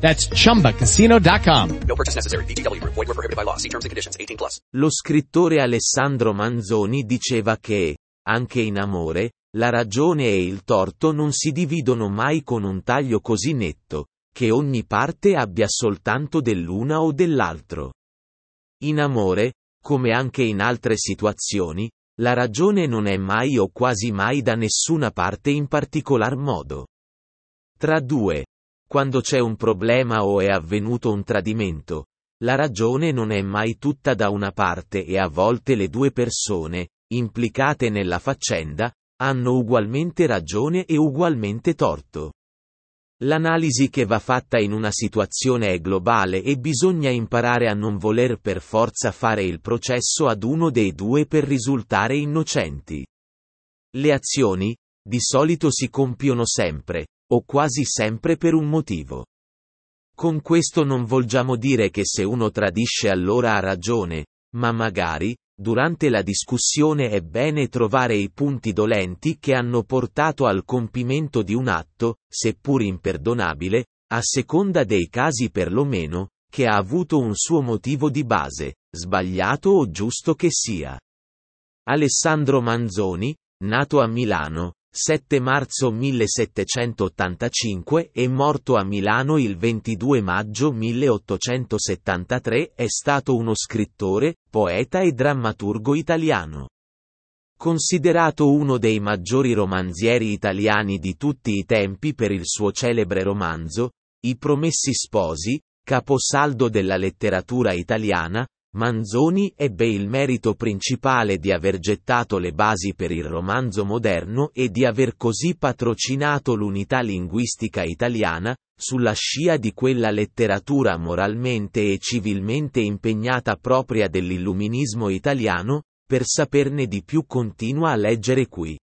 That's ChumbaCasino.com. No purchase necessary. VGW Group. Void were prohibited by law. See terms and conditions. 18 plus. Lo scrittore Alessandro Manzoni diceva che, anche in amore, la ragione e il torto non si dividono mai con un taglio così netto, che ogni parte abbia soltanto dell'una o dell'altro. In amore, come anche in altre situazioni, la ragione non è mai o quasi mai da nessuna parte in particolar modo. Tra due, quando c'è un problema o è avvenuto un tradimento, la ragione non è mai tutta da una parte e a volte le due persone, implicate nella faccenda, hanno ugualmente ragione e ugualmente torto. L'analisi che va fatta in una situazione è globale e bisogna imparare a non voler per forza fare il processo ad uno dei due per risultare innocenti. Le azioni, di solito si compiono sempre, o quasi sempre per un motivo. Con questo non vogliamo dire che se uno tradisce allora ha ragione, ma magari, durante la discussione è bene trovare i punti dolenti che hanno portato al compimento di un atto, seppur imperdonabile, a seconda dei casi perlomeno, che ha avuto un suo motivo di base, sbagliato o giusto che sia. Alessandro Manzoni, nato a Milano, 7 marzo 1785 e morto a Milano il 22 maggio 1873, è stato uno scrittore, poeta e drammaturgo italiano. Considerato uno dei maggiori romanzieri italiani di tutti i tempi per il suo celebre romanzo, I Promessi Sposi, caposaldo della letteratura italiana, Manzoni ebbe il merito principale di aver gettato le basi per il romanzo moderno e di aver così patrocinato l'unità linguistica italiana, sulla scia di quella letteratura moralmente e civilmente impegnata propria dell'illuminismo italiano, per saperne di più continua a leggere qui.